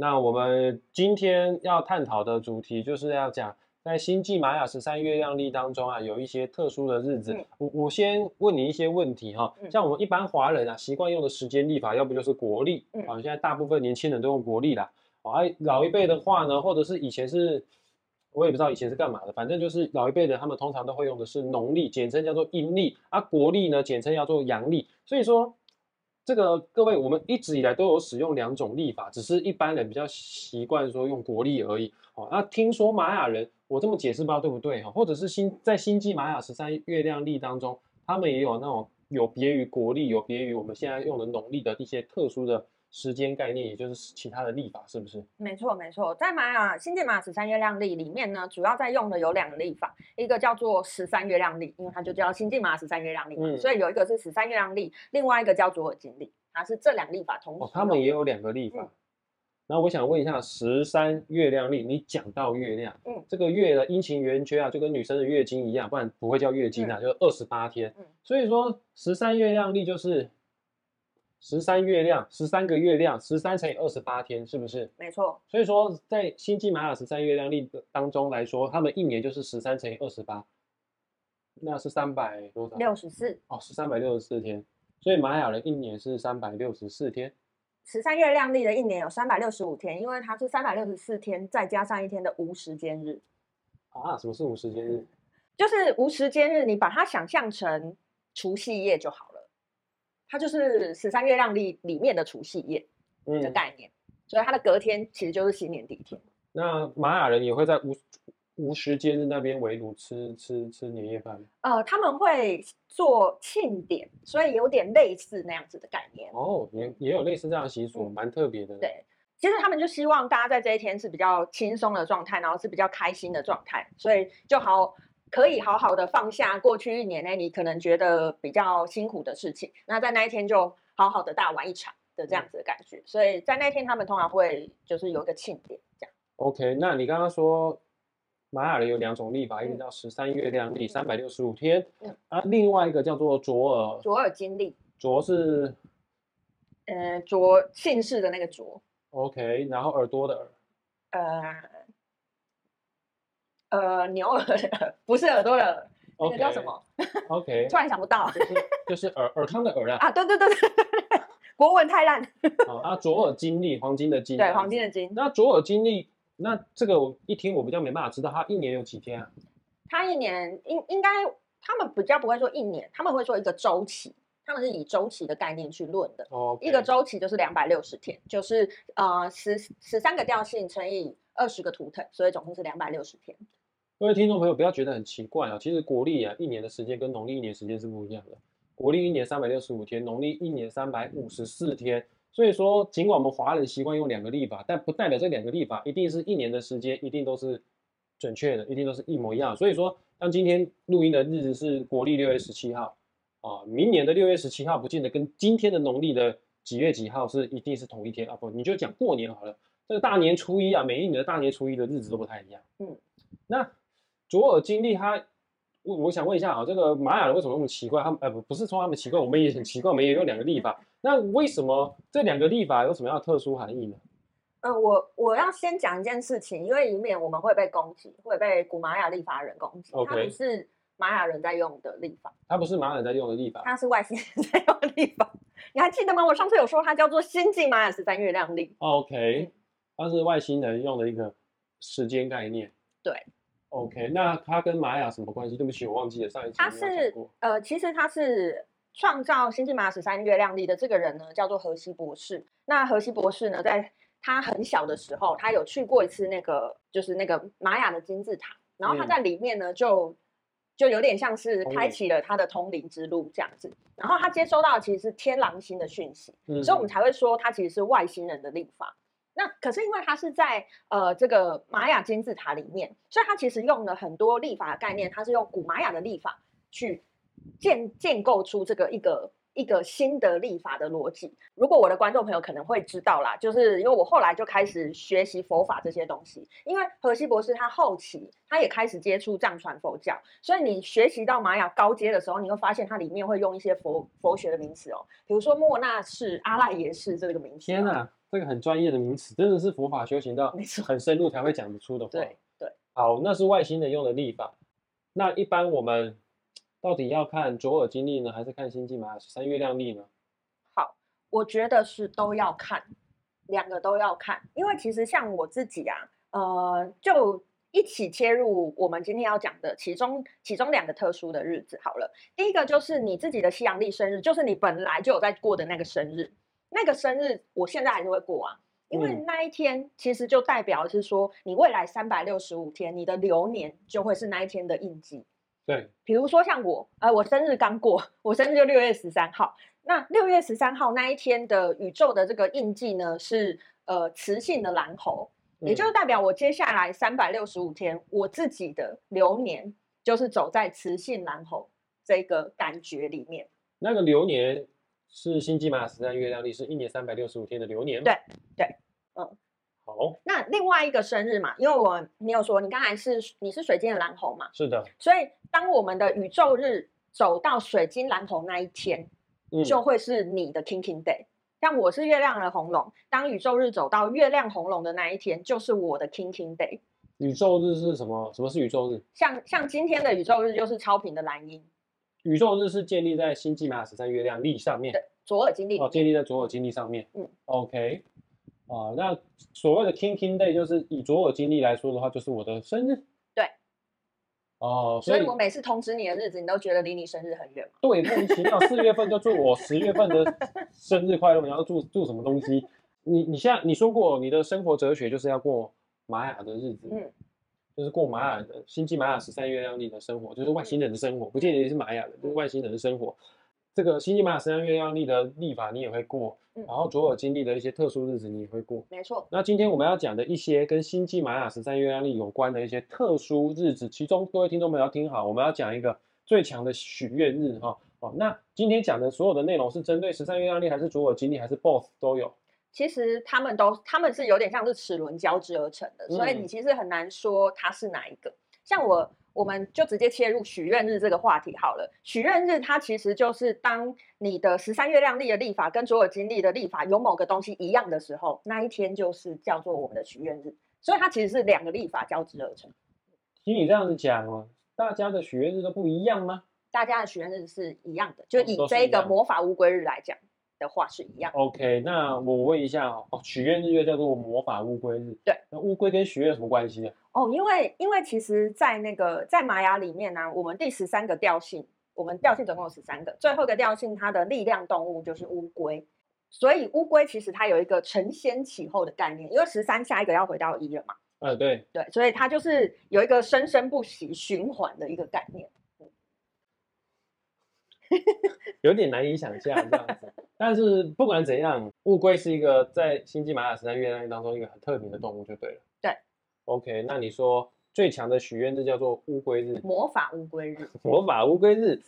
那我们今天要探讨的主题就是要讲，在星际玛雅十三月亮历当中啊，有一些特殊的日子。嗯我我先问你一些问题哈，嗯像我们一般华人啊，习惯用的时间历法，要不就是国历，嗯啊，现在大部分年轻人都用国历啦。啊，老一辈的话呢，或者是以前是，我也不知道以前是干嘛的，反正就是老一辈的，他们通常都会用的是农历，简称叫做阴历，啊，国历呢，简称叫做阳历。所以说，这个各位，我们一直以来都有使用两种历法，只是一般人比较习惯说用国历而已。哦，那听说玛雅人，我这么解释不知道对不对哈，或者是星在星际玛雅十三月亮历当中，他们也有那种有别于国历、有别于我们现在用的农历的一些特殊的时间概念，也就是其他的历法，是不是？没错没错，在玛雅星际玛雅十三月亮历里面呢，主要在用的有两个历法，一个叫做十三月亮历，因为它就叫星际玛雅十三月亮历嘛，嗯所以有一个是十三月亮历，另外一个叫左耳金历，它是这两个历法同时用。哦，他们也有两个历法。嗯然后我想问一下，十三月亮历，你讲到月亮，嗯这个月的阴晴圆缺啊，就跟女生的月经一样，不然不会叫月经啊，就是二十八天。嗯所以说十三月亮历就是十三月亮，十三个月亮，十三乘以二十八天，是不是？没错，所以说在星际玛雅十三月亮历的当中来说，他们一年就是十三乘以二十八，那是三百多少？六十四哦，是三百六十四天。所以玛雅的一年是三百六十四天。十三月亮历的一年有三百六十五天，因为它是三百六十四天再加上一天的无时间日，啊，什么是无时间日？就是无时间日，你把它想象成除夕夜就好了，它就是十三月亮历里面的除夕夜的嗯，概念，所以它的隔天其实就是新年第一天。那玛雅人也会在无无时间日那边围炉吃吃吃年夜饭吗呃，他们会做庆典，所以有点类似那样子的概念。哦，也也有类似这样的习俗，嗯蛮特别的。对，其实他们就希望大家在这一天是比较轻松的状态，然后是比较开心的状态，所以就好可以好好的放下过去一年内你可能觉得比较辛苦的事情，那在那一天就好好的大玩一场的这样子的感觉。所以在那一天他们通常会就是有一个庆典这样。OK，那你刚刚说玛雅人有两种历法，一个嗯。叫十三月亮历，三百六十五天嗯，啊，另外一个叫做卓尔，卓尔经历，卓是呃，卓姓氏的那个卓，OK，然后耳朵的耳，呃。呃，牛耳的，不是耳朵的耳，那个叫什么？OK，突然想不到就是就是耳耳康的耳啊，啊！对对对对国文太烂。好啊，左耳金历，黄金的金，对，黄金。的金，那左耳金历，那这个我一听我比较没办法知道，它一年有几天啊？它一年应应该他们比较不会说一年，他们会说一个周期，他们是以周期的概念去论的。哦，一个周期就是两百六十天，就是呃十十三个调性乘以二十个图腾，所以总共是两百六十天。各位听众朋友，不要觉得很奇怪啊，其实国历啊一年的时间跟农历一年时间是不一样的。国历一年三百六十五天，农历一年三百五十四天。所以说，尽管我们华人习惯用两个历法，但不代表这两个历法一定是一年的时间一定都是准确的，一定都是一模一样。所以说，像今天录音的日子是国历六月十七号啊，明年的六月十七号不见得跟今天的农历的几月几号是一定是同一天啊，不，你就讲过年好了。这个大年初一啊，每一年的大年初一的日子都不太一样。嗯，那左耳经历他，我我想问一下啊，这个玛雅人为什么那么奇怪？他们呃不不是说他们奇怪，我们也很奇怪，我们也有两个历法。那为什么这两个历法有什么样的特殊含义呢？呃，我我要先讲一件事情，因为以免我们会被攻击，会被古玛雅立法人攻击。它 OK 不是玛雅人在用的历法，它不是玛雅人在用的历法。它是外星人在用的历法。你还记得吗？我上次有说它叫做星际玛雅十三月亮历。OK，它是外星人用的一个时间概念。对。OK，那他跟玛雅什么关系？对不起，我忘记了上一集他是。呃，其实他是创造星际玛雅十三月亮历的这个人呢，叫做荷西博士。那荷西博士呢，在他很小的时候，他有去过一次那个就是那个玛雅的金字塔，然后他嗯在里面呢，就就有点像是开启了他的通灵之路这样子。然后他接收到其实是天狼星的讯息，嗯所以我们才会说他其实是外星人的立法。那可是因为它是在呃这个玛雅金字塔里面，所以它其实用了很多历法的概念，它是用古玛雅的历法去建建构出这个一个一个新的历法的逻辑。如果我的观众朋友可能会知道啦，就是因为我后来就开始学习佛法这些东西，因为荷西博士他后期他也开始接触藏传佛教，所以你学习到玛雅高阶的时候，你会发现它里面会用一些佛佛学的名词哦，比如说莫那氏、阿赖耶识这个名词。天哪，这个很专业的名词，真的是佛法修行到很深入才会讲得出的话。对对，好，那是外星人用的历法。那一般我们到底要看左耳经历呢，还是看星际玛雅十三月亮历呢？好，我觉得是都要看，两个都要看，因为其实像我自己啊，呃，就一起切入我们今天要讲的其中其中两个特殊的日子好了。第一个就是你自己的西洋历生日，就是你本来就有在过的那个生日，那个生日我现在还是会过啊，因为嗯那一天其实就代表是说你未来三百六十五天，你的流年就会是那一天的印记。对，比如说像我，呃，我生日刚过，我生日就六月十三号。那六月十三号那一天的宇宙的这个印记呢，是呃雌性的蓝猴，也就嗯是代表我接下来三百六十五天，我自己的流年就是走在雌性蓝猴这个感觉里面。那个流年是星际玛雅十三月亮历，是一年三百六十五天的流年。对对，嗯。好，那另外一个生日嘛，因为我你有说你刚才是你是水晶的蓝猴嘛，是的，所以当我们的宇宙日走到水晶蓝猴那一天，嗯，就会是你的 King King Day。像我是月亮的红龙，当宇宙日走到月亮红龙的那一天，就是我的 King King Day。宇宙日是什么？什么是宇宙日？像像今天的宇宙日就是超频的蓝鹰，宇宙日是建立在星际玛雅十三月亮历上面，对，左耳经历哦，建立在左耳经历上面。嗯，OK，啊，那所谓的 King King Day 就是以左耳经历来说的话，就是我的生日。对。哦，所以我每次通知你的日子，你都觉得离你生日很远嘛？对，莫名其妙，四月份就祝我十月份的生日快乐，然后祝祝什么东西？你你现在你说过你的生活哲学就是要过玛雅的日子，嗯，就是过玛雅的星际玛雅十三月亮历的生活，就是外星人的生活，不见得是玛雅的，就是外星人的生活。这个星际玛雅十三月亮历的历法你也会过，嗯然后左耳经历的一些特殊日子你也会过。没错。那今天我们要讲的一些跟星际玛雅十三月亮历有关的一些特殊日子，其中各位听众朋友要听好，我们要讲一个最强的许愿日哈。哦，那今天讲的所有的内容是针对十三月亮历，还是左耳经历，还是 both 都有？其实他们都他们是有点像是齿轮交织而成的，所以嗯你其实很难说它是哪一个。像我，我们就直接切入许愿日这个话题好了。许愿日它其实就是当你的十三月亮历的历法跟左耳经历的历法有某个东西一样的时候，那一天就是叫做我们的许愿日。所以它其实是两个历法交织而成。听你这样子讲哦，大家的许愿日都不一样吗大家的许愿日是一样的，就哦以这个魔法乌龟日来讲的话是一样。？OK，那我问一下哦，哦许愿日月叫做魔法乌龟日，对，那乌龟跟许愿有什么关系呢？哦，因为因为其实，在那个在玛雅里面呢、我们第十三个调性，我们调性总共有十三个，最后一个调性它的力量动物就是乌龟，所以乌龟其实它有一个承先启后的概念，因为十三下一个要回到一了嘛，呃，对，对，所以它就是有一个生生不息循环的一个概念。有点难以想象这样子。但是不管怎样，乌龟是一个在星际玛雅十三月亮当中一个很特别的动物，就对了。对。OK，那你说最强的许愿日叫做乌龟日，魔法乌龟日，魔法乌龟日，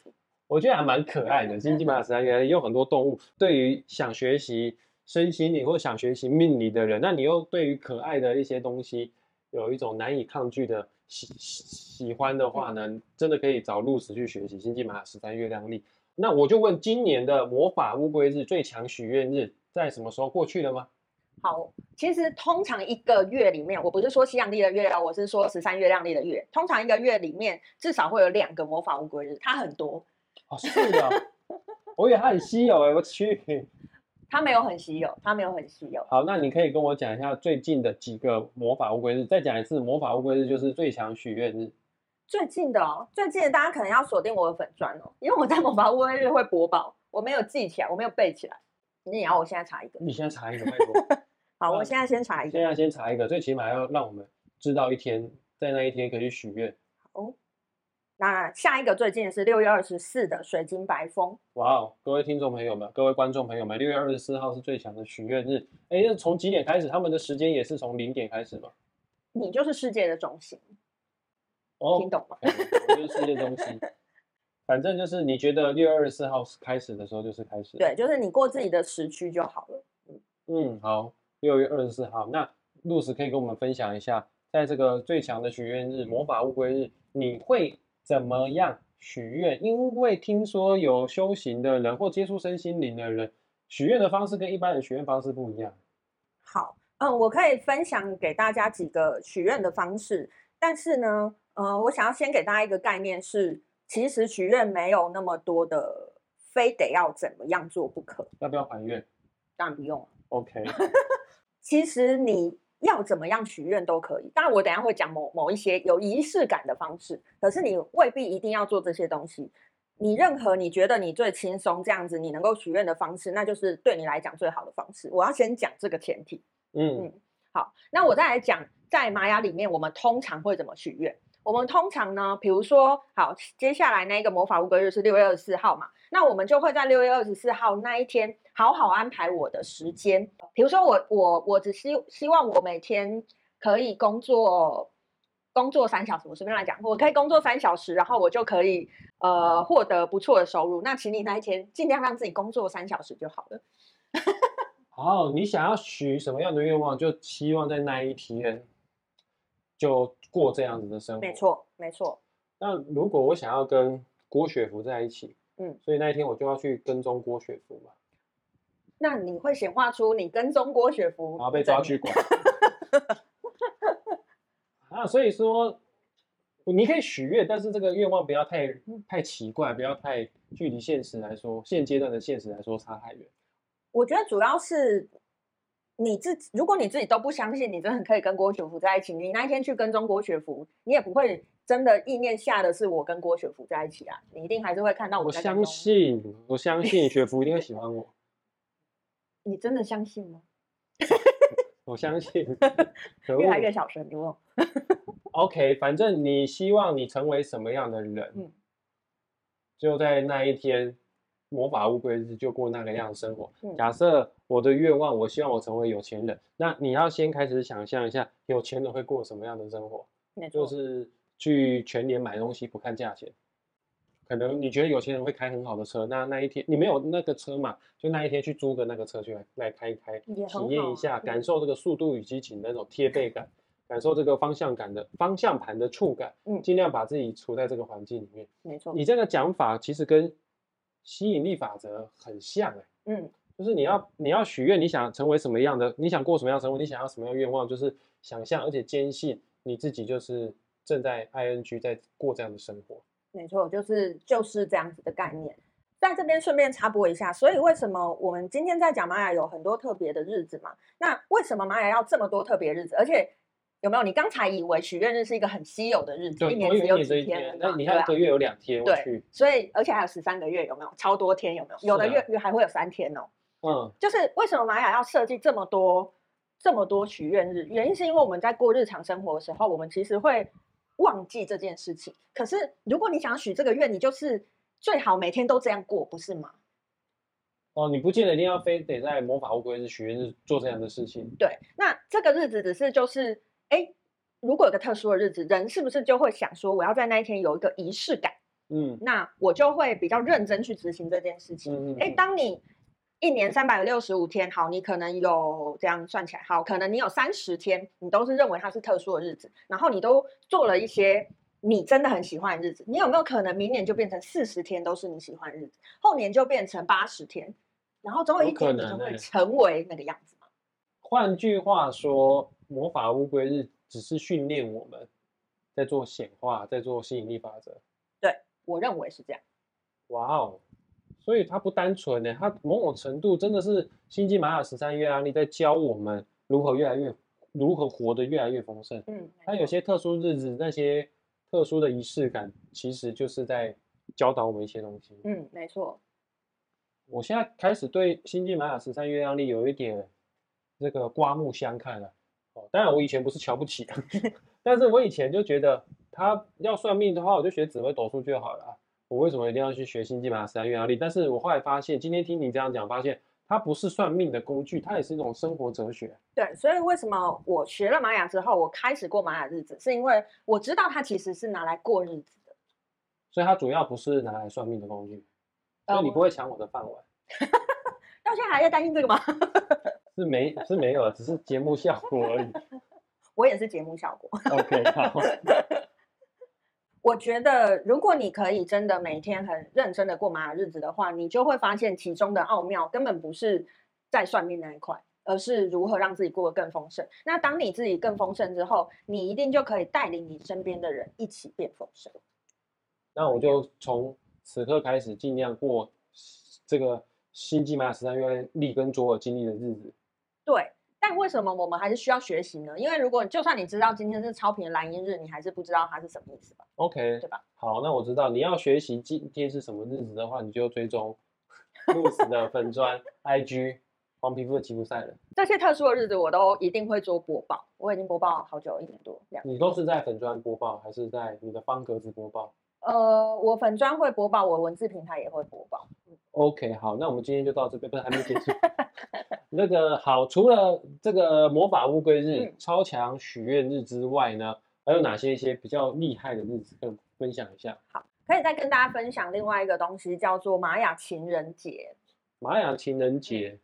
我觉得还蛮可爱的。星际玛雅十三月亮也有很多动物，对于想学习身心灵或想学习命理的人，那你又对于可爱的一些东西有一种难以抗拒的喜喜喜欢的话呢，真的可以找露丝去学习星际玛雅十三月亮历。那我就问，今年的魔法乌龟日最强许愿日在什么时候过去了吗？好，其实通常一个月里面，我不是说西洋历的月亮，我是说十三月亮历的月。通常一个月里面至少会有两个魔法乌龟日，它很多，哦，是的，我以为它很稀有哎，我去。它没有很稀有，它没有很稀有。好，那你可以跟我讲一下最近的几个魔法乌龟日，再讲一次，魔法乌龟日就是最强许愿日。最近的哦，最近的大家可能要锁定我的粉砖哦，因为我在某法乌龟日会播报，我没有记起来，我没有背起来。你也要我现在查一个？你现在查一个，拜托。好，我现在先查一个。现在先查一个，最起码要让我们知道一天，在那一天可以去许愿。那下一个最近的是六月二十四的水晶白风，哇哦，各位听众朋友们，各位观众朋友们，六月二十四号是最强的许愿日。哎，那从几点开始？他们的时间也是从零点开始吗？你就是世界的中心，哦听，懂吗？我就是世界中心。反正就是你觉得六月二十四号开始的时候就是开始。对，就是你过自己的时区就好了。嗯，好，六月二十四号，那露丝可以跟我们分享一下，在这个最强的许愿日——魔法乌龟日，你会怎么样许愿？因为听说有修行的人或接触身心灵的人，许愿的方式跟一般人许愿方式不一样。好，嗯，我可以分享给大家几个许愿的方式，但是呢，呃，我想要先给大家一个概念是，其实许愿没有那么多的，非得要怎么样做不可。要不要还愿当然不用了。？OK，其实你要怎么样许愿都可以，当然我等一下会讲某某一些有仪式感的方式，可是你未必一定要做这些东西。你任何你觉得你最轻松这样子，你能够许愿的方式，那就是对你来讲最好的方式。我要先讲这个前提。嗯嗯，好，那我再来讲，在玛雅里面，我们通常会怎么许愿？我们通常呢，比如说，好，接下来那个魔法乌龟日是六月二十四号嘛，那我们就会在六月二十四号那一天好好安排我的时间。比如说我，我我只希希望我每天可以工作工作三小时，我随便来讲，我可以工作三小时，然后我就可以呃获得不错的收入。那请你那一天尽量让自己工作三小时就好了。好，你想要许什么样的愿望，就希望在那一天就过这样子的生活。没。错，没错，那如果我想要跟郭雪芙在一起，嗯，所以那一天我就要去跟踪郭雪芙嘛，那你会显化出你跟踪郭雪芙，然后被抓去管。啊，所以说你可以许愿，但是这个愿望不要太太奇怪，不要太距离现实来说，现阶段的现实来说差太远。我觉得主要是你自己，如果你自己都不相信，你真的可以跟郭雪芙在一起，你那一天去跟踪郭雪芙，你也不会真的意念下的是我跟郭雪芙在一起啊，你一定还是会看到我我相信，我相信雪芙一定会喜欢我，你真的相信吗？我相信。可越来越小声，你问。OK，反正你希望你成为什么样的人，嗯就在那一天魔法乌龟日就过那个样的生活。嗯假设我的愿望，我希望我成为有钱人，那你要先开始想象一下，有钱人会过什么样的生活，就是去全年买东西不看价钱。可能你觉得有钱人会开很好的车，那那一天你没有那个车嘛，就那一天去租个那个车去来来开一开，也体验一下，嗯感受这个速度与激情的那种贴背感，感受这个方向感的方向盘的触感，嗯尽量把自己处在这个环境里面。没错，你这个讲法其实跟吸引力法则很像哎、嗯，就是你要你要许愿，你想成为什么样的，你想过什么样的生活，你想要什么样的愿望，就是想象而且坚信你自己就是正在 ing 在过这样的生活。没错，就是就是这样子的概念。在这边顺便插播一下，所以为什么我们今天在讲玛雅有很多特别的日子嘛？那为什么玛雅要这么多特别日子？而且有没有？你刚才以为许愿日是一个很稀有的日子，一年只有几天天，那你看一个月有两天，我对，所以而且还有十三个月，有没有？超多天有没有？有的月月还会有三天哦。嗯，就是为什么玛雅要设计这么多这么多许愿日？原因是因为我们在过日常生活的时候，我们其实会忘记这件事情。可是如果你想许这个愿，你就是最好每天都这样过，不是吗？哦，你不见得一定要非得在魔法乌龟日许愿日做这样的事情。对，那这个日子只是就是，哎，如果有个特殊的日子，人是不是就会想说，我要在那一天有一个仪式感？嗯那我就会比较认真去执行这件事情。嗯嗯，哎，嗯当你一年三百六十五天，好，你可能有这样算起来，好，可能你有三十天，你都是认为它是特殊的日子，然后你都做了一些你真的很喜欢的日子，你有没有可能明年就变成四十天都是你喜欢的日子，后年就变成八十天，然后总有有一天你就会成为那个样子嘛？换句话说，魔法乌龟日只是训练我们在做显化，在做吸引力法则。对我认为是这样。哇哦，所以它不单纯呢，它某种程度真的是星际玛雅十三月案例在教我们如何越来越如何活得越来越丰盛。嗯，它有些特殊日子，那些特殊的仪式感，其实就是在教导我们一些东西。嗯，没错，我现在开始对星际玛雅十三月亮历有一点这个刮目相看了。哦，当然我以前不是瞧不起，但是我以前就觉得他要算命的话，我就学紫微斗数就好了啊。我为什么一定要去学星际玛雅十三月亮历？但是我后来发现，今天听你这样讲，发现它不是算命的工具，它也是一种生活哲学。对，所以为什么我学了玛雅之后，我开始过玛雅日子，是因为我知道它其实是拿来过日子的。所以它主要不是拿来算命的工具，所以你呃不会抢我的饭碗。到现在还在担心这个吗？是没是没有，只是节目效果而已。我也是节目效果。OK，好，我觉得，如果你可以真的每天很认真的过玛雅日子的话，你就会发现其中的奥妙根本不是在算命那一块，而是如何让自己过得更丰盛。那当你自己更丰盛之后，你一定就可以带领你身边的人一起变丰盛。那我就从此刻开始，尽量过这个星际玛雅十三月立根卓尔经历的日子。对，但为什么我们还是需要学习呢？因为如果就算你知道今天是超频蓝音日，你还是不知道它是什么意思吧？OK，对吧？好，那我知道你要学习今天是什么日子的话，你就追踪 露丝的粉砖 IG 黄皮肤的吉普赛人。这些特殊的日子我都一定会做播报，我已经播报好久，一年多两。你都是在粉砖播报，还是在你的方格子播报呃，我粉砖会播报，我文字平台也会播报。？OK，好，那我们今天就到这边，不是还没结束。那个好，除了这个魔法乌龟日、嗯超强许愿日之外呢，还有哪些一些比较厉害的日子跟分享一下？好可以再跟大家分享另外一个东西，叫做玛雅情人节。玛雅情人节，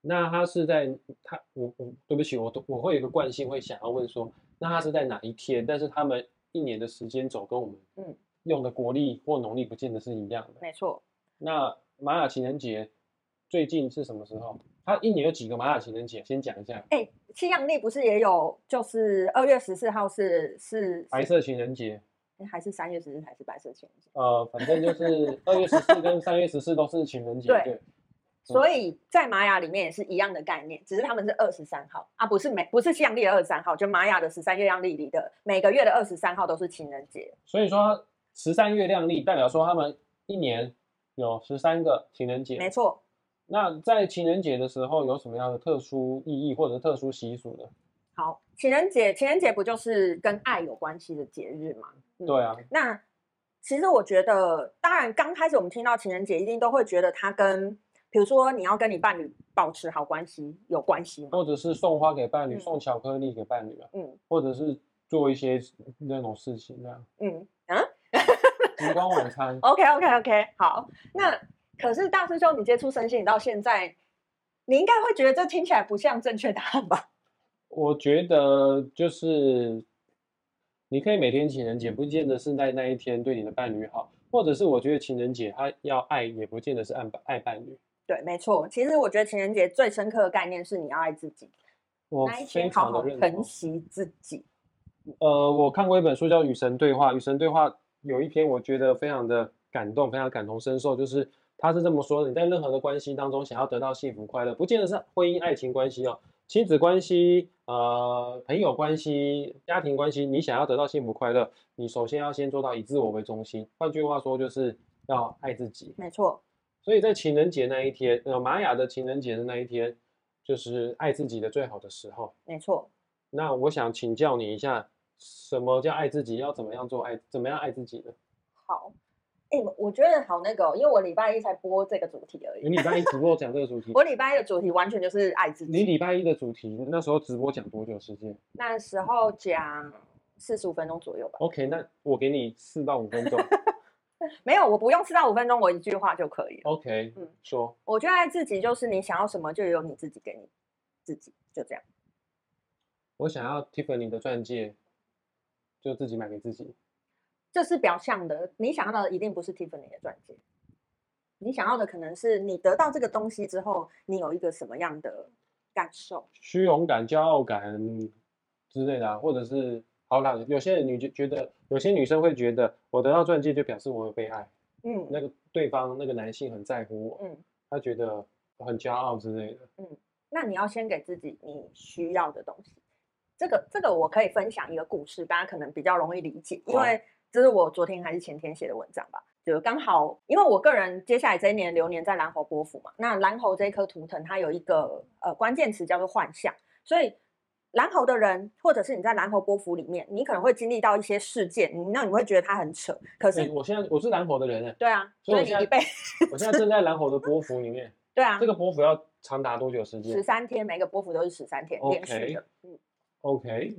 那它是在它我我对不起，我都我会有一个惯性会想要问说，那它是在哪一天？但是他们一年的时间走跟我们嗯用的国历或农历不见得是一样的。没错，那玛雅情人节最近是什么时候？它一年有几个玛雅情人节？先讲一下，哎，西洋历不是也有，就是二月十四号是是是白色情人节，诶还是三月十四还是白色情人节？呃，反正就是二月十四跟三月十四都是情人节，对对。所以在玛雅里面也是一样的概念，只是他们是二十三号啊，不是每不是西洋历的二十三号，就玛雅的十三月亮历里的每个月的二十三号都是情人节。所以说十三月亮历代表说他们一年有十三个情人节，没错，那在情人节的时候有什么样的特殊意义或者特殊习俗呢？好，情人节，情人节不就是跟爱有关系的节日吗？嗯对啊，那其实我觉得，当然刚开始我们听到情人节，一定都会觉得它跟，比如说你要跟你伴侣保持好关系有关系嘛。或者是送花给伴侣，嗯送巧克力给伴侣啊，嗯或者是做一些那种事情这样，嗯嗯烛光晚餐。，OK OK OK，好。那可是大师兄，你接触身心灵到现在，你应该会觉得这听起来不像正确答案吧？我觉得就是你可以每天情人节，不见得是在那一天对你的伴侣好，或者是我觉得情人节他要爱，也不见得是爱伴爱伴侣。对，没错。其实我觉得情人节最深刻的概念是你要爱自己，我那一非天好好。疼惜自己。呃，我看过一本书叫《与神对话》，《与神对话》有一篇我觉得非常的感动，非常感同身受，就是他是这么说的：你在任何的关系当中想要得到幸福快乐，不见得是婚姻爱情关系哦，亲子关系、呃朋友关系、家庭关系，你想要得到幸福快乐，你首先要先做到以自我为中心。换句话说，就是要爱自己。没错，所以在情人节那一天，呃，玛雅的情人节的那一天，就是爱自己的最好的时候。没错。那我想请教你一下，什么叫爱自己？要怎么样做爱？怎么样爱自己呢？好，哎、我我觉得好那个哦、因为我礼拜一才播这个主题而已。你礼拜一直播讲这个主题，我礼拜一的主题完全就是爱自己。你礼拜一的主题那时候直播讲多久时间那时候讲四十五分钟左右吧。？OK，那我给你四到五分钟。没有，我不用四到五分钟，我一句话就可以了。OK，嗯说我觉得爱自己就是你想要什么，就由你自己给你自己，就这样。我想要 Tiffany 的钻戒，就自己买给自己。这是表象的，你想要的一定不是 Tiffany 的钻戒，你想要的可能是你得到这个东西之后，你有一个什么样的感受？虚荣感、骄傲感之类的、啊，或者是好啦，有些人女就觉得，有些女生会觉得，我得到钻戒就表示我有被爱，嗯那个对方那个男性很在乎我，嗯，他觉得很骄傲之类的。嗯那你要先给自己你需要的东西。这个这个我可以分享一个故事，大家可能比较容易理解，因好为这是我昨天还是前天写的文章吧。就刚好，因为我个人接下来这一年流年在蓝猴波幅嘛，那蓝猴这颗图腾它有一个呃关键词叫做幻象，所以蓝猴的人，或者是你在蓝猴波幅里面，你可能会经历到一些事件，你那你会觉得它很扯，可是、欸我现在我是蓝猴的人哎，对啊，所以你一辈我现在正在蓝猴的波幅里面。对啊这，个波幅要长达多久时间十三天每个波幅都是十三天连续 OK 的，嗯。？OK，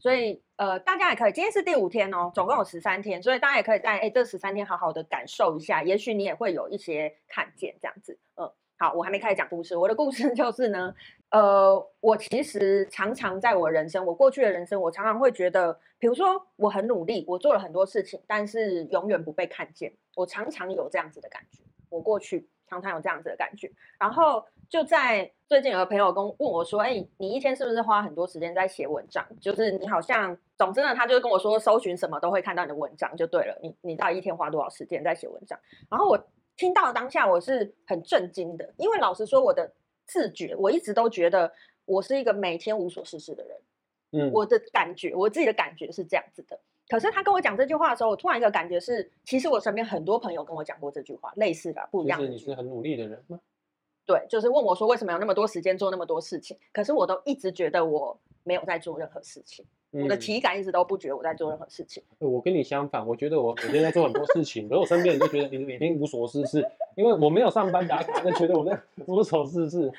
所以呃，大家也可以，今天是第五天哦，总共有十三天，所以大家也可以在哎这十三天好好的感受一下，也许你也会有一些看见这样子。嗯，好，我还没开始讲故事，我的故事 就是呢，呃，我其实常常在我人生，我过去的人生，我常常会觉得，比如说我很努力，我做了很多事情，但是永远不被看见，我常常有这样子的感觉，我过去常常有这样子的感觉，然后就在最近有个朋友跟问我说：“哎、你一天是不是花很多时间在写文章？就是你好像，总之呢，他就跟我说，搜寻什么都会看到你的文章，就对了。你你到底一天花多少时间在写文章？”然后我听到当下我是很震惊的，因为老实说，我的自觉我一直都觉得我是一个每天无所事事的人。嗯，我的感觉，我自己的感觉是这样子的。可是他跟我讲这句话的时候，我突然一个感觉是，其实我身边很多朋友跟我讲过这句话，类似的不一样你是很努力的人吗？对，就是问我说为什么有那么多时间做那么多事情，可是我都一直觉得我没有在做任何事情，我的嗯体感一直都不觉得我在做任何事情。呃我跟你相反，我觉得我每天在做很多事情，可是我身边人都觉得你每天无所事事，因为我没有上班打卡，就觉得我在无所事事，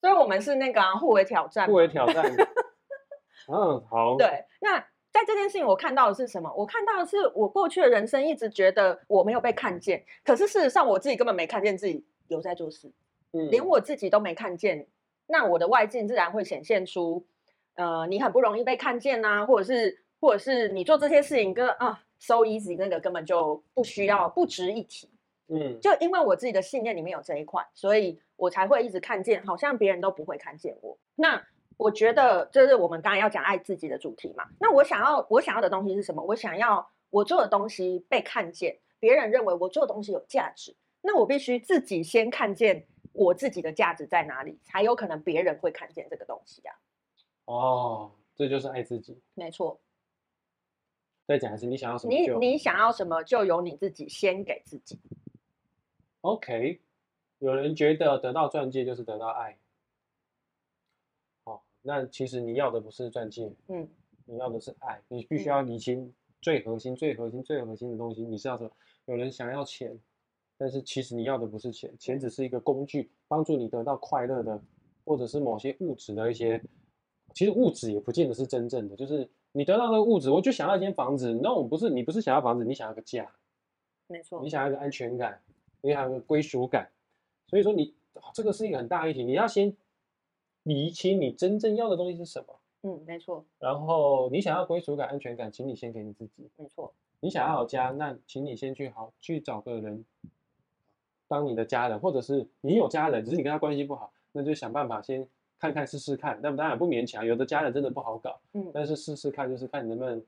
所以我们是那个、啊、互为挑战嘛。不为挑战。嗯，好，对，那在这件事情我看到的是什么？我看到的是我过去的人生一直觉得我没有被看见，可是事实上我自己根本没看见自己有在做事。嗯，连我自己都没看见，那我的外境自然会显现出，呃，你很不容易被看见呐、或者是或者是你做这些事情跟啊 so easy 那个根本就不需要不值一提。嗯，就因为我自己的信念里面有这一块，所以我才会一直看见，好像别人都不会看见我。那我觉得这是我们刚才要讲爱自己的主题嘛。那我想要我想要的东西是什么？我想要我做的东西被看见，别人认为我做的东西有价值。那我必须自己先看见我自己的价值在哪里，才有可能别人会看见这个东西啊。哦，这就是爱自己。没错，再讲一次，你想要什么你你想要什么，就由你自己先给自己。OK。有人觉得得到钻戒就是得到爱，哦，那其实你要的不是钻戒，嗯，你要的是爱，你必须嗯要理清最核心、最核心、最核心的东西。你是要什么？有人想要钱，但是其实你要的不是钱，钱只是一个工具，帮助你得到快乐的，或者是某些物质的一些。其实物质也不见得是真正的，就是你得到那个物质，我就想要一间房子。那我不是你不是想要房子，你想要个家，没错你，想要一个安全感，你想要个归属感。所以说你、哦这个是一个很大议题，你要先理清你真正要的东西是什么。嗯，没错，然后你想要归属感、安全感，请你先给你自己。没错，你想要有家，那请你先去好去找个人当你的家人，或者是你有家人，只是你跟他关系不好，那就想办法先看看试试看。但当然不勉强，有的家人真的不好搞，嗯，但是试试看，就是看你能不能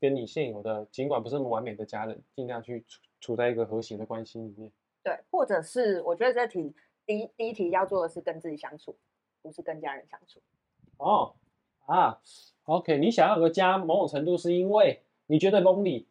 跟你现有的，尽管不是那么完美的家人，尽量去处处在一个和谐的关系里面。对，或者是我觉得这题第一第一题要做的是跟自己相处，不是跟家人相处。哦啊，OK，你想要有个家，某种程度是因为你觉得 lonely，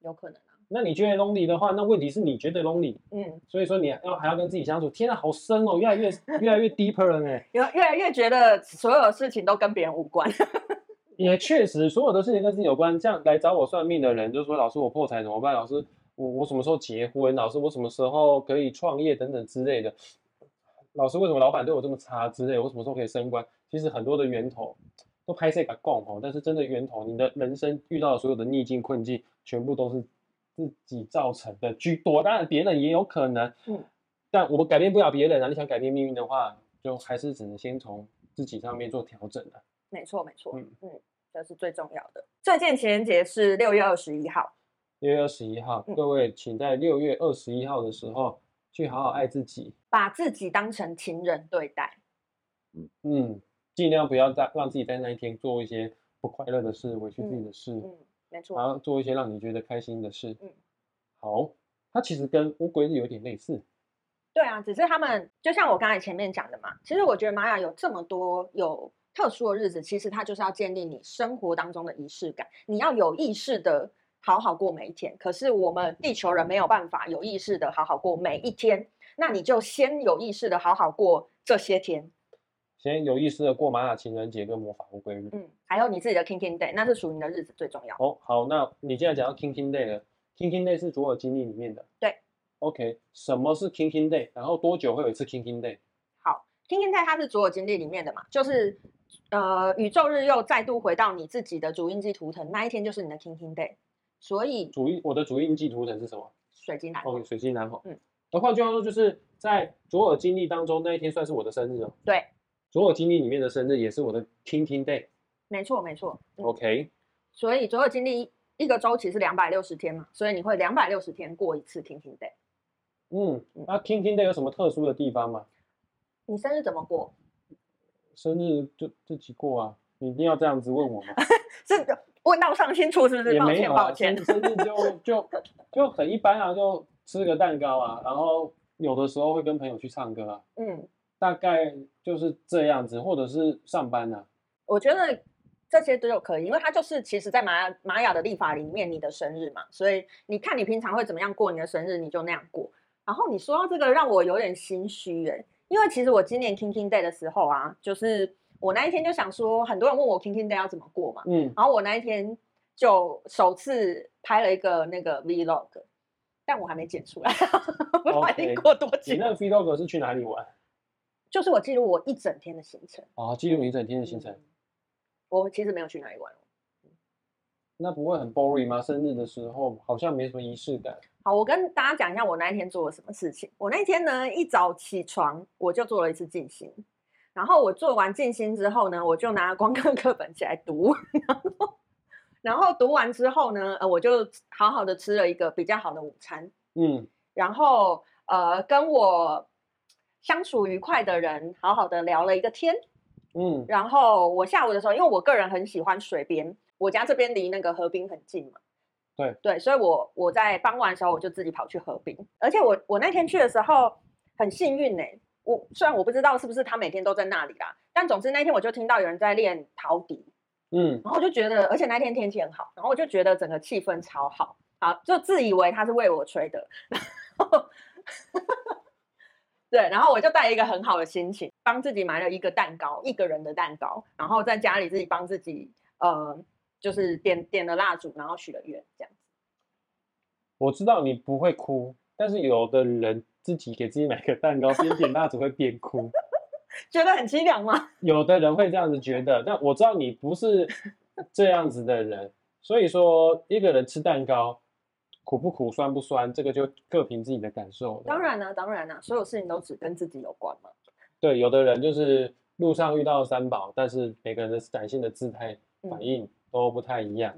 有可能啊，那你觉得 lonely 的话，那问题是你觉得 lonely，嗯，所以说你要还要跟自己相处。天啊，好深哦，越来越 越来越 deeper 了呢。有越来越觉得所有的事情都跟别人无关。也确实，所有的事情跟自己有关。这样来找我算命的人，就说老师我破财怎么办？老师我我什么时候结婚？老师我什么时候可以创业等等之类的。老师为什么老板对我这么差之类？我什么时候可以升官？其实很多的源头都拍摄个共哦，但是真的源头，你的人生遇到的所有的逆境困境，全部都是自己造成的居多。当然别人也有可能，嗯，但我们改变不了别人啊。你想改变命运的话，就还是只能先从自己上面做调整啊。没错，没错，嗯嗯这是最重要的。最近情人节是六月二十一号，六月二十一号，嗯各位请在六月二十一号的时候去好好爱自己，把自己当成情人对待。嗯，尽量不要在让自己在那一天做一些不快乐的事、委屈自己的事，嗯，没错，然后做一些让你觉得开心的事。嗯，好，它其实跟乌龟是有点类似。对啊，只是他们就像我刚才前面讲的嘛，其实我觉得玛雅有这么多有特殊的日子，其实它就是要建立你生活当中的仪式感，你要有意识的好好过每一天。可是我们地球人没有办法有意识的好好过每一天，那你就先有意识的好好过这些天，先有意识的过玛雅情人节跟魔法乌龟日。嗯，还有你自己的 King King Day，那是属于你的日子最重要。哦，好，那你现在讲到 King King Day 了，King King Day 是左耳经历里面的。对。OK，什么是 King King Day？然后多久会有一次 King King Day？好，King King Day 它是左耳经历里面的嘛，就是呃宇宙日又再度回到你自己的主印记图腾那一天，就是你的 King King Day，所以主印我的主印记图腾是什么？水晶来。哦，水星南红。嗯，那换句话说，就是在左耳经历当中那一天算是我的生日哦。对，左耳经历里面的生日也是我的 King King Day。没错没错。嗯 OK，所以所有经历一个周期是两百六十天嘛，所以你会两百六十天过一次 King King Day。嗯，那 King King Day 有什么特殊的地方吗？你生日怎么过？生日就自己过啊，你一定要这样子问我吗？是问到上清楚是不是？抱歉，也没有啊，抱歉生。生日就就就很一般啊，就吃个蛋糕啊，然后有的时候会跟朋友去唱歌啊，嗯，大概就是这样子，或者是上班啊。我觉得这些都有可以，因为它就是其实，在玛雅玛雅的历法里面，你的生日嘛，所以你看你平常会怎么样过你的生日，你就那样过。然后你说到这个，让我有点心虚哎，因为其实我今年 King King Day 的时候啊，就是我那一天就想说，很多人问我 King King Day 要怎么过嘛，嗯，然后我那一天就首次拍了一个那个 Vlog，但我还没剪出来，不知道已经 OK 过多久你。那个 vlog 是去哪里玩？就是我记录我一整天的行程，哦，记录你一整天的行程，嗯我其实没有去哪里玩。那不会很 boring 吗？生日的时候好像没什么仪式感。好，我跟大家讲一下我那一天做了什么事情。我那一天呢，一早起床我就做了一次静心，然后我做完静心之后呢，我就拿光课课本起来读，然后然后读完之后呢，呃，我就好好的吃了一个比较好的午餐，嗯，然后呃，跟我相处愉快的人好好的聊了一个天，嗯，然后我下午的时候，因为我个人很喜欢水边，我家这边离那个河滨很近嘛。对。对，所以我我在傍晚的时候我就自己跑去河滨，而且我我那天去的时候很幸运呢、我虽然我不知道是不是他每天都在那里啦，但总之那天我就听到有人在练陶笛，嗯，然后我就觉得，而且那天天气很好，然后我就觉得整个气氛超好，好就自以为他是为我吹的，然 后对，然后我就带一个很好的心情，帮自己买了一个蛋糕，一个人的蛋糕，然后在家里自己帮自己呃，就是点点了蜡烛，然后许了愿，这样子。我知道你不会哭，但是有的人自己给自己买个蛋糕，边点蜡烛会边哭。觉得很凄凉吗？有的人会这样子觉得，但我知道你不是这样子的人，所以说一个人吃蛋糕苦不苦、酸不酸，这个就各凭自己的感受了。当，然呢、当然呢、所有事情都只跟自己有关嘛。对，有的人就是路上遇到三宝，但是每个人的展现的姿态、反嗯应都不太一样。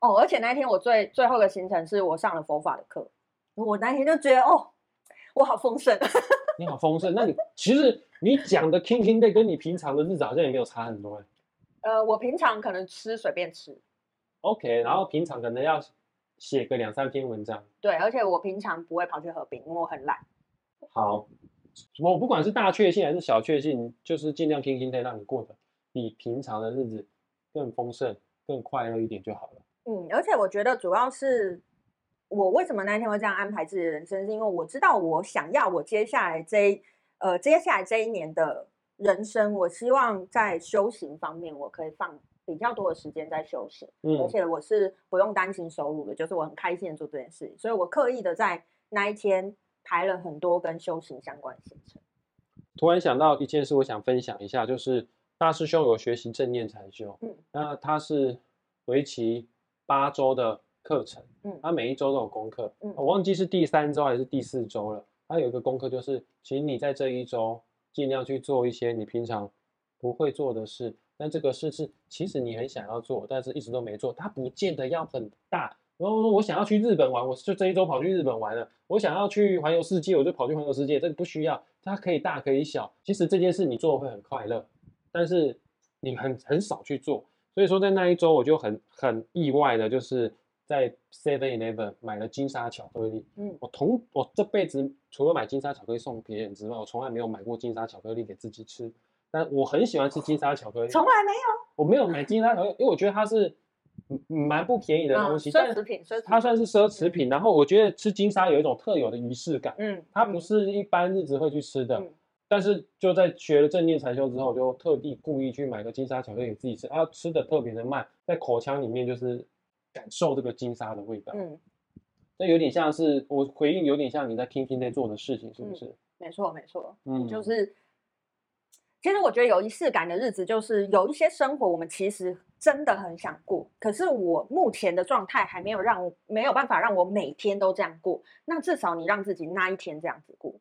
哦，而且那一天我最最后的行程是我上了佛法的课，我那天就觉得哦，我好丰盛。你好丰盛，那你其实你讲的 King King Day 跟你平常的日子好像也没有差很多欸呃，我平常可能吃随便吃，OK，然后平常可能要写个两三篇文章。对，而且我平常不会跑去河滨，因为我很懒。好，我不管是大确幸还是小确幸，就是尽量 King King Day 让你过得比平常的日子更丰盛、更快乐一点就好了。嗯，而且我觉得主要是我为什么那一天会这样安排自己的人生，是因为我知道我想要我接下来这一呃接下来这一年的人生，我希望在修行方面我可以放比较多的时间在修行。而嗯，且我是不用担心收入的，就是我很开心的做这件事情，所以我刻意的在那一天排了很多跟修行相关的行程。突然想到一件事，我想分享一下，就是大师兄有学习正念禅修，嗯，那他是为期八周的课程，嗯他每一周都有功课，嗯我忘记是第三周还是第四周了。他有一个功课就是，请你在这一周尽量去做一些你平常不会做的事，但这个事是其实你很想要做，但是一直都没做，它不见得要很大。然后我想要去日本玩，我就这一周跑去日本玩了。我想要去环游世界，我就跑去环游世界。这个不需要，它可以大可以小。其实这件事你做会很快乐，但是你很很少去做。所以说在那一周我就很很意外的，就是在 Seven Eleven 买了金沙巧克力。嗯我同我这辈子除了买金沙巧克力送别人之外，我从来没有买过金沙巧克力给自己吃。但我很喜欢吃金沙巧克力，从来没有我没有买金沙巧克力，因为我觉得它是嗯蛮不便宜的东西，嗯、奢侈品，奢侈品它算是奢侈品。然后我觉得吃金沙有一种特有的仪式感，嗯，它不是一般日子会去吃的。嗯但是就在学了正念禅修之后，就特地故意去买个金沙巧克力给自己吃，啊，吃的特别的慢，在口腔里面就是感受这个金沙的味道。嗯，这有点像是我回应，有点像你在 King King Day 做的事情，是不是？没错没错，嗯，就是。其实我觉得有仪式感的日子，就是有一些生活我们其实真的很想过，可是我目前的状态还没有让我没有办法让我每天都这样过。那至少你让自己那一天这样子过，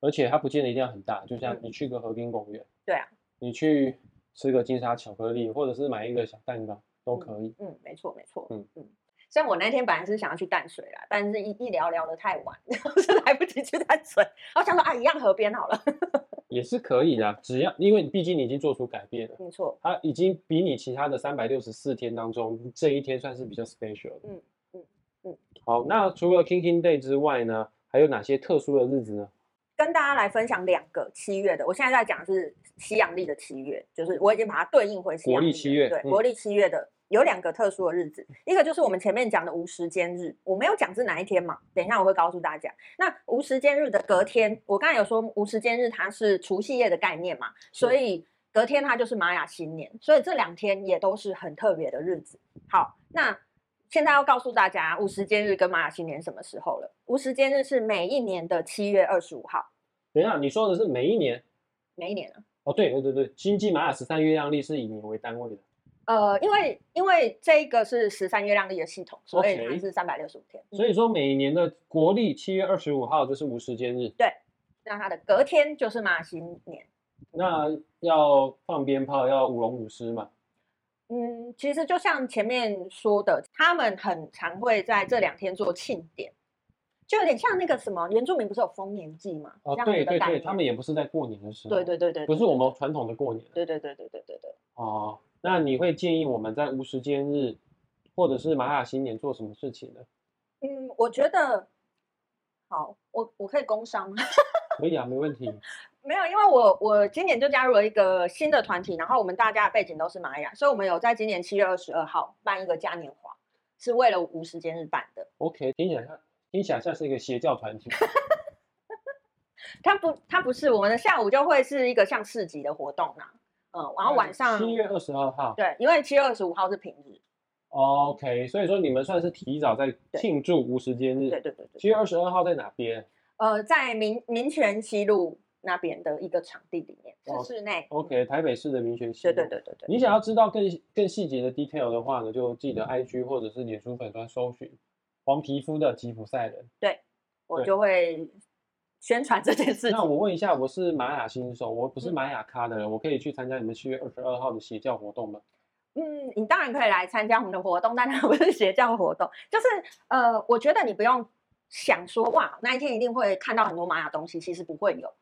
而且它不见得一定要很大，就像嗯你去个河滨公园，对啊，你去吃个金沙巧克力，或者是买一个小蛋糕都可以。嗯，没错没错，嗯嗯虽然我那天本来是想要去淡水啦，但是一一聊聊的太晚，是来不及去淡水。然后想说啊，一样河边好了。也是可以的，只要因为毕竟你已经做出改变了，没错，它已经比你其他的三百六十四天当中这一天算是比较 special 的。嗯嗯嗯。好，那除了 King King Day 之外呢，还有哪些特殊的日子呢？跟大家来分享两个七月的，我现在在讲的是西洋历的七月，就是我已经把它对应回西洋国历历七月嗯对国历七月的有两个特殊的日子，一个就是我们前面讲的无时间日，我没有讲是哪一天嘛，等一下我会告诉大家。那无时间日的隔天，我刚才有说无时间日它是除夕夜的概念嘛，所以隔天它就是玛雅新年，所以这两天也都是很特别的日子。好，那现在要告诉大家无时间日跟玛雅新年什么时候了？无时间日是每一年的七月二十五号，等一下，你说的是每一年？每一年啊。哦，对对对对，星际玛雅十三月亮历是以年为单位的。呃，因为因为这个是十三月亮历的系统，所以它是三百六十五天。所以说每年的国历七月二十五号就是无时间日，对那它的隔天就是玛雅新年。那要放鞭炮，要舞龙舞狮嘛。嗯，其实就像前面说的，他们很常会在这两天做庆典，就有点像那个什么原住民不是有丰年祭嘛？哦，对对对，他们也不是在过年的时候，对对对对，不是我对们传统的过年。对对对对对对对。哦，那你会建议我们在无时间日或者是玛雅新年做什么事情呢？嗯，我觉得好，我我可以工商吗？可以啊，没问题。没有，因为我我今年就加入了一个新的团体，然后我们大家的背景都是玛雅，所以我们有在今年七月二十二号办一个嘉年华，是为了无时间日办的。OK，听起来像听起来像是一个邪教团体。它不，它不是我们的下午就会是一个像市集的活动啦，嗯，然后晚上七月二十二号。对，因为七月二十五号是平日，OK，所以说你们算是提早在庆祝无时间日。对对对对，七月二十二号在哪边呃，在民民权西路那边的一个场地里面，哦是室内，？OK，台北市的民权西对路。对对对对，你想要知道更更细节的 detail 的话呢，就记得 IG 或者是脸书粉专搜寻黄皮肤的吉普赛人。对我就会宣传这件事那。我问一下，我是玛雅新手，我不是嗯玛雅咖的人，我可以去参加你们七月二十二号的邪教活动吗？嗯，你当然可以来参加我们的活动，但它 不是邪教活动，就是呃，我觉得你不用想说哇，那一天一定会看到很多玛雅东西，其实不会有，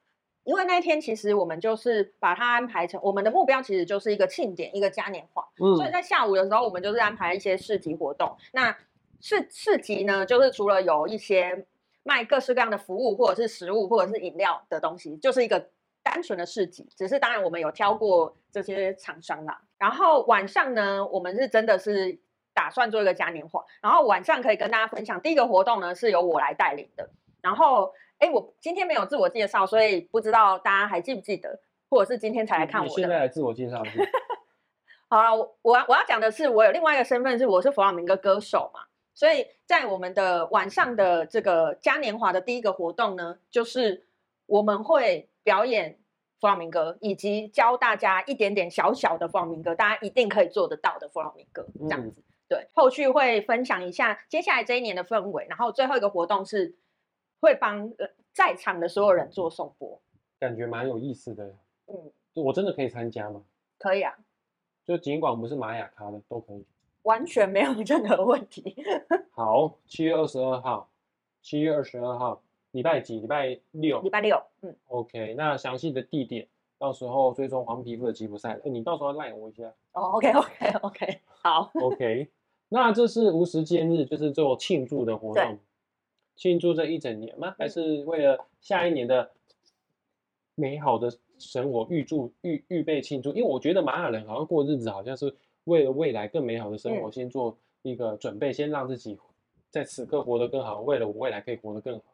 因为那一天其实我们就是把它安排成我们的目标，其实就是一个庆典，一个嘉年华，嗯所以在下午的时候，我们就是安排一些市集活动。那市市集呢，就是除了有一些卖各式各样的服务，或者是食物，或者是饮料的东西，就是一个单纯的市集。只是当然我们有挑过这些厂商啦。然后晚上呢，我们是真的是打算做一个嘉年华，然后晚上可以跟大家分享。第一个活动呢是由我来带领的，然后哎，我今天没有自我介绍，所以不知道大家还记不记得，或者是今天才来看我的。现在来自我介绍？好啊，我我要我要讲的是，我有另外一个身份是我是弗朗明哥歌手嘛，所以在我们的晚上的这个嘉年华的第一个活动呢，就是我们会表演弗朗明哥，以及教大家一点点小小的弗朗明哥，大家一定可以做得到的弗朗明哥这样嗯子。对，后续会分享一下接下来这一年的氛围，然后最后一个活动是会帮呃在场的所有人做颂钵。感觉蛮有意思的。嗯，我真的可以参加吗？可以啊，就尽管我们是玛雅咖的都可以。完全没有任何问题。好，七月二十二号，七月二十二号，礼拜几？礼拜六礼。拜六，嗯，OK，那详细的地点，到时候追踪黄皮肤的吉普赛人，哎你到时候赖我一下。哦，OK，OK，OK，好。OK，那这是无时间日，就是做庆祝的活动，庆祝这一整年吗？还嗯是为了下一年的美好的生活预祝预预备庆祝？因为我觉得玛雅人好像过日子，好像是为了未来更美好的生活，嗯先做一个准备，先让自己在此刻活得更好，为了我未来可以活得更好。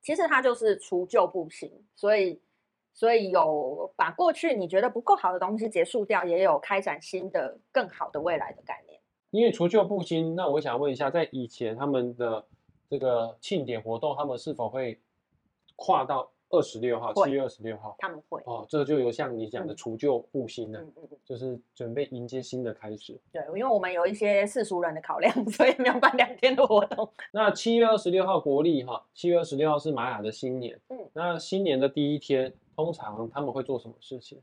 其实它就是除旧布新，所以所以有把过去你觉得不够好的东西结束掉，也有开展新的更好的未来的概念。因为除旧布新，那我想问一下，在以前他们的这个庆典活动，他们是否会跨到二十六号，会七月二十六号？他们会，哦，这就有像你讲的嗯除旧布新了，嗯嗯嗯，就是准备迎接新的开始。对，因为我们有一些世俗人的考量，所以没有办两天的活动。那七月二十六号国历哈，七月二十六号是玛雅的新年。嗯，那新年的第一天，通常他们会做什么事情？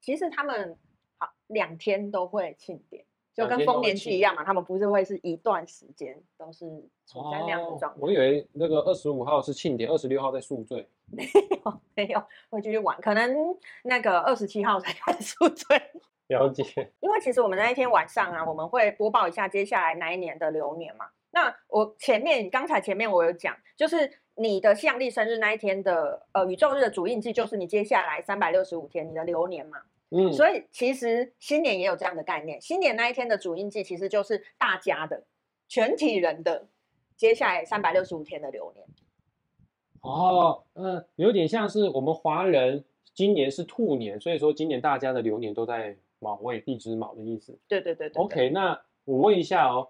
其实他们好两天都会庆典，就跟丰年祭一样嘛，他们不是会是一段时间都是处在那样的哦状态。我以为那个二十五号是庆典，二十六号在宿醉。没有没有会继续玩，可能那个二十七号才开始宿醉。了解，因为其实我们那一天晚上啊，我们会播报一下接下来哪一年的流年嘛。那我前面刚才前面我有讲，就是你的西洋历生日那一天的呃宇宙日的主印记，就是你接下来三百六十五天你的流年嘛。嗯，所以其实新年也有这样的概念，新年那一天的主印记其实就是大家的全体人的接下来三百六十五天的流年。哦，嗯，有点像是我们华人今年是兔年，所以说今年大家的流年都在卯位地支卯的意思。对对对对对 OK，那我问一下哦，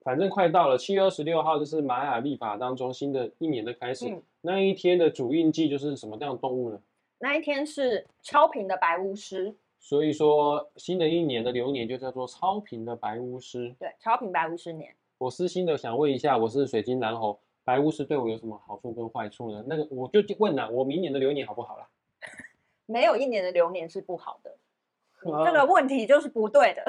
反正快到了七月二十六号，就是玛雅历法当中新的一年的开始，嗯那一天的主印记就是什么样的动物呢？那一天是超频的白巫师，所以说新的一年的流年就叫做超频的白巫师。对，超频白巫师年。我私心的想问一下，我是水晶蓝猴，白巫师对我有什么好处跟坏处呢？那个我就问了，我明年的流年好不好啦？没有一年的流年是不好的，这个问题就是不对的。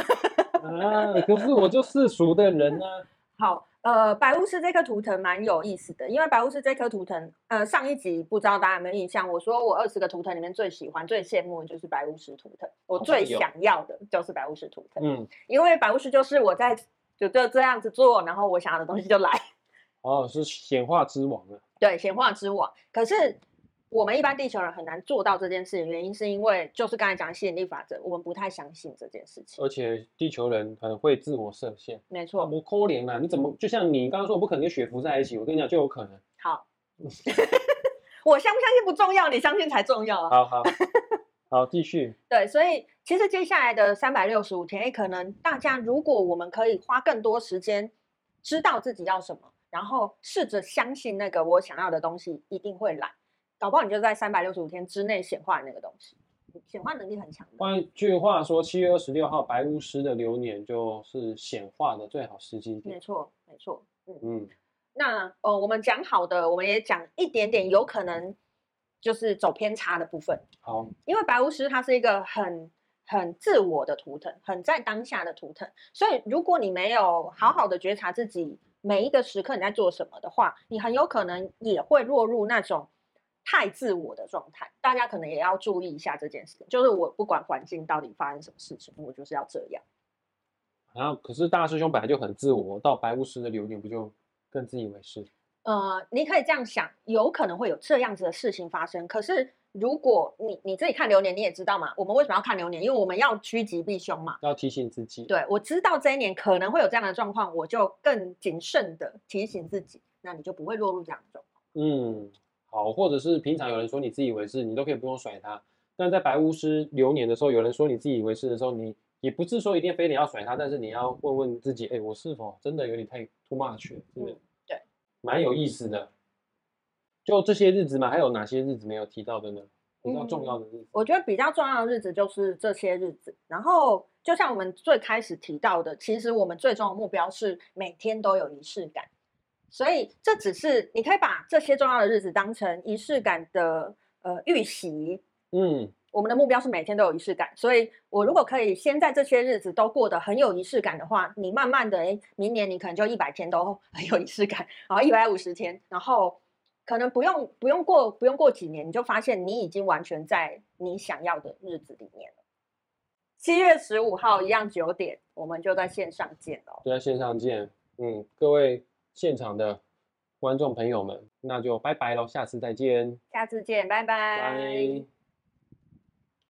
啊，可是我就世俗的人呢、好，呃，白巫师这颗图腾蛮有意思的，因为白巫师这颗图腾，呃，上一集不知道大家有没有印象？我说我二十个图腾里面最喜欢、最羡慕的就是白巫师图腾，我最想要的就是白巫师图腾，嗯，因为白巫师就是我在就就这样子做，然后我想要的东西就来，哦，是显化之王啊。对，显化之王。可是我们一般地球人很难做到这件事情，原因是因为就是刚才讲吸引力法则，我们不太相信这件事情。而且地球人很会自我设限，没错，不可怜啊！你怎么就像你刚刚说，我不可能跟雪芙在一起，我跟你讲就有可能。好，我相不相信不重要，你相信才重要啊。好好好，继续。对，所以其实接下来的三百六十五天，诶可能大家如果我们可以花更多时间知道自己要什么，然后试着相信那个我想要的东西一定会来，搞不好你就在三百六十五天之内显化那个东西，显化能力很强。换句话说，七月二十六号白巫师的流年就是显化的最好时机点。没错，没错。嗯，嗯，那呃，我们讲好的，我们也讲一点点有可能就是走偏差的部分。好，因为白巫师它是一个很很自我的图腾，很在当下的图腾，所以如果你没有好好的觉察自己每一个时刻你在做什么的话，你很有可能也会落入那种太自我的状态。大家可能也要注意一下这件事情，就是我不管环境到底发生什么事情，我就是要这样。然后可是大师兄本来就很自我，到白巫师的流年不就更自以为是？呃，你可以这样想，有可能会有这样子的事情发生。可是如果你你自己看流年，你也知道嘛，我们为什么要看流年？因为我们要趋吉避凶嘛。要提醒自己。对，我知道这一年可能会有这样的状况，我就更谨慎的提醒自己，那你就不会落入这样的状况。嗯，好，或者是平常有人说你自以为是，你都可以不用甩他。但在白巫师流年的时候，有人说你自以为是的时候，你也不是说一定非得要甩他，但是你要问问自己，哎，我是否真的有点太 too much 了？真的，嗯对，蛮有意思的。就这些日子嘛，还有哪些日子没有提到的呢？比较重要的日子。我觉得比较重要的日子就是这些日子。然后，就像我们最开始提到的，其实我们最终的目标是每天都有仪式感。所以，这只是你可以把这些重要的日子当成仪式感的呃预习。嗯，我们的目标是每天都有仪式感，所以我如果可以先在这些日子都过得很有仪式感的话，你慢慢的，哎，明年你可能就一百天都 很有仪式感，然后一百五十天，然后可能不用不用过不用过几年，你就发现你已经完全在你想要的日子里面了。七月十五号一样九点，我们就在线上见哦。就在线上见。嗯，各位现场的观众朋友们，那就拜拜喽，下次再见，下次见，拜拜。拜。